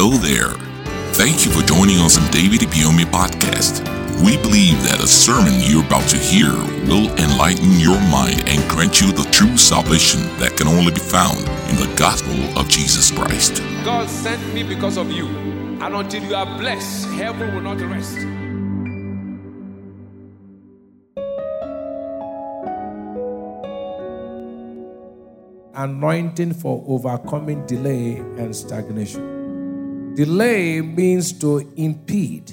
Hello there. Thank you for joining us on David Ibiyeomie podcast. We believe that a sermon you're about to hear will enlighten your mind and grant you the true salvation that can only be found in the gospel of Jesus Christ. God sent me because of you. And until you are blessed, heaven will not rest. Anointing for overcoming delay and stagnation. Delay means to impede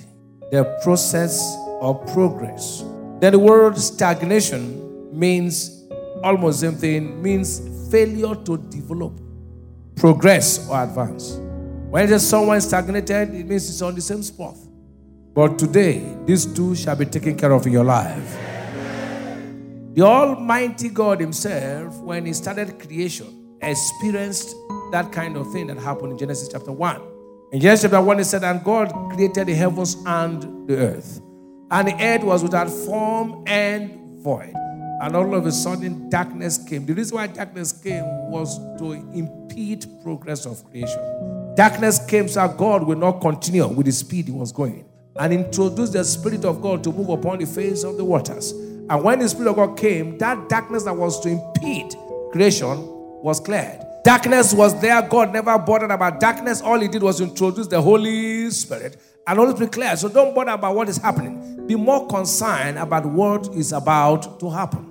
the process of progress. Then the word stagnation means almost same thing, means failure to develop, progress, or advance. When there's someone stagnated, it means it's on the same spot. But today, these two shall be taken care of in your life. The Almighty God Himself, when He started creation, experienced that kind of thing that happened in Genesis chapter 1. In Genesis chapter 1, He said, And God created the heavens and the earth. And the earth was without form and void. And all of a sudden, darkness came. The reason why darkness came was to impede progress of creation. Darkness came so God will not continue with the speed He was going and introduce the Spirit of God to move upon the face of the waters. And when the Spirit of God came, that darkness that was to impede creation was cleared. Darkness was there. God never bothered about darkness. All He did was introduce the Holy Spirit and always be clear. So don't bother about what is happening. Be more concerned about what is about to happen.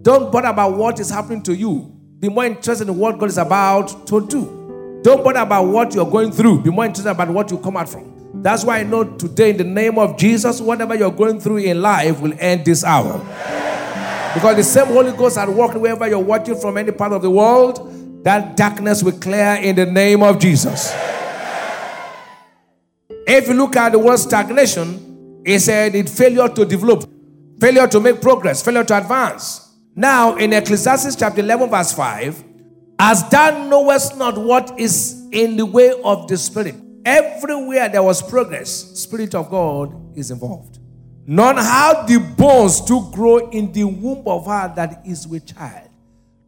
Don't bother about what is happening to you. Be more interested in what God is about to do. Don't bother about what you're going through. Be more interested about what you come out from. That's why I know today, in the name of Jesus, whatever you're going through in life will end this hour. Because the same Holy Ghost at work wherever you're watching from any part of the world, that darkness will clear in the name of Jesus. If you look at the word stagnation, it said it failure to develop, failure to make progress, failure to advance. Now, in Ecclesiastes chapter 11, verse 5, as thou knowest not what is in the way of the Spirit, everywhere there was progress, Spirit of God is involved. None how the bones to grow in the womb of her that is with child.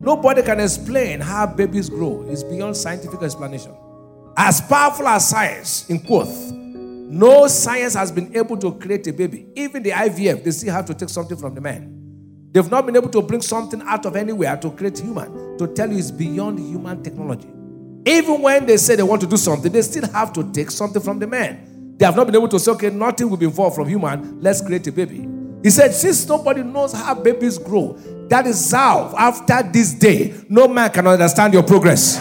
Nobody can explain how babies grow. It's beyond scientific explanation. As powerful as science, in quote, no science has been able to create a baby. Even the IVF, they still have to take something from the man. They've not been able to bring something out of anywhere to create human, to tell you it's beyond human technology. Even when they say they want to do something, they still have to take something from the man. They have not been able to say, okay, nothing will be involved from human, let's create a baby. He said, since nobody knows how babies grow, that is how, after this day, no man can understand your progress.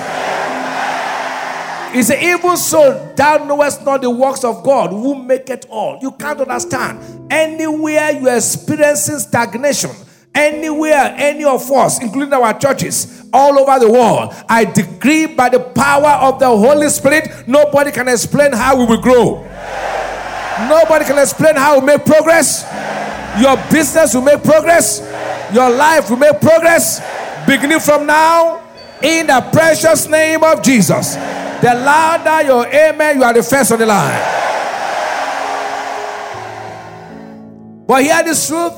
He said, Even so, thou knowest not the works of God who make it all. You can't understand. Anywhere you are experiencing stagnation, anywhere, any of us, including our churches, all over the world, I decree by the power of the Holy Spirit, nobody can explain how we will grow. Nobody can explain how we make progress. Your business will make progress. Your life will make progress. Beginning from now, in the precious name of Jesus. The louder your amen, you are the first on the line. But hear this truth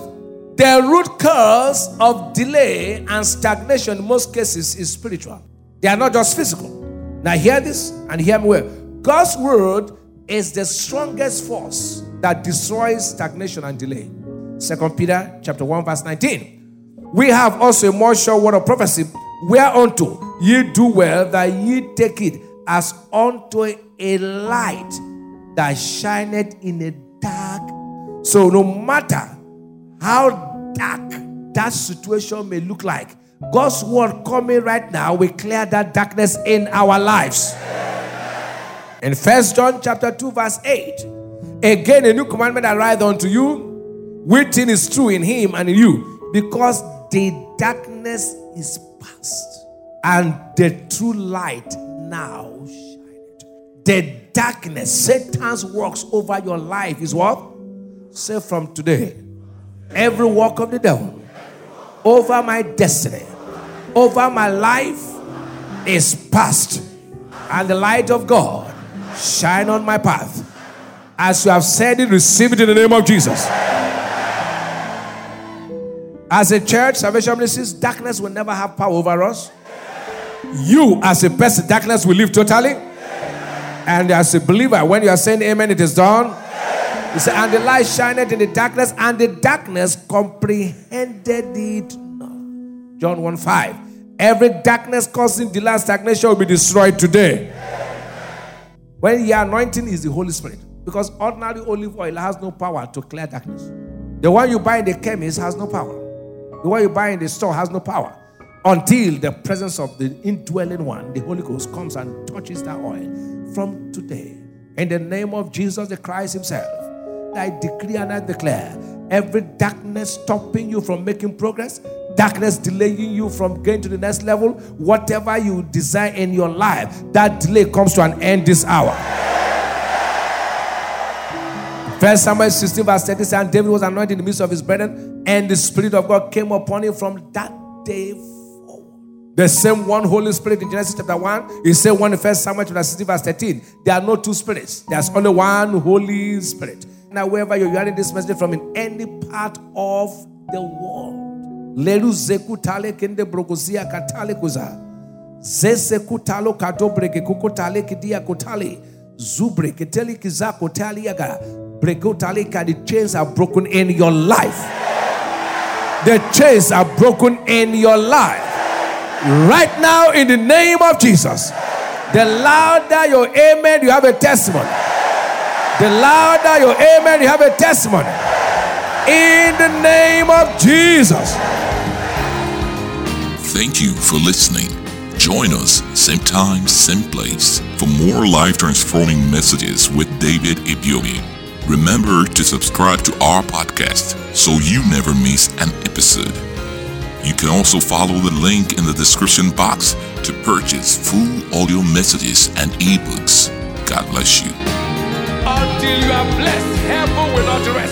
the root cause of delay and stagnation in most cases is spiritual, they are not just physical. Now, hear this and hear me well. God's word is the strongest force that destroys stagnation and delay. Second Peter chapter 1, verse 19. We have also a more sure word of prophecy, whereunto ye do well that ye take it as unto a light that shineth in a dark. So no matter how dark that situation may look like, God's word coming right now will clear that darkness in our lives. In First John chapter 2, verse 8, again a new commandment I write unto you, which is true in him and in you, because the darkness is past, and the true light now shineth. The darkness, Satan's works over your life is what? Say from today, every work of the devil over my destiny, over my life is past, and the light of God shine on my path. As you have said it, receive it in the name of Jesus. As a church, Salvation Ministries, darkness will never have power over us. You, as a person, darkness will leave totally. And as a believer, when you are saying amen, it is done. He said, And the light shined in the darkness, and the darkness comprehended it not. John 1 5. Every darkness causing the last stagnation will be destroyed today. When your anointing is the Holy Spirit, because ordinary olive oil has no power to clear darkness. The one you buy in the chemist has no power. The one you buy in the store has no power until the presence of the indwelling one, the Holy Ghost, comes and touches that oil. From today, in the name of Jesus the Christ Himself, I decree and I declare every darkness stopping you from making progress, darkness delaying you from going to the next level, whatever you desire in your life, that delay comes to an end this hour. First Samuel 16, verse 30 and David was anointed in the midst of his brethren, and the Spirit of God came upon him from that day forward. The same one Holy Spirit in Genesis chapter 1, he said one in First Samuel chapter 16, verse 13. There are no two spirits, there's only one Holy Spirit. Now, wherever you're hearing this message from in any part of the world, Leru zekutale kende brogozia katale kuza. Zese kutalo kadobreke kukutale kidia kutale. Zubre keteli kiza kutali yaga. The chains are broken in your life. The chains are broken in your life. Right now, in the name of Jesus. The louder your amen, you have a testimony. The louder your amen, you have a testimony. In the name of Jesus. Thank you for listening. Join us, same time, same place, for more life transforming messages with David Ibiyeomie. Remember to subscribe to our podcast so you never miss an episode. You can also follow the link in the description box to purchase full audio messages and ebooks. God bless you. Until you are blessed, will not rest.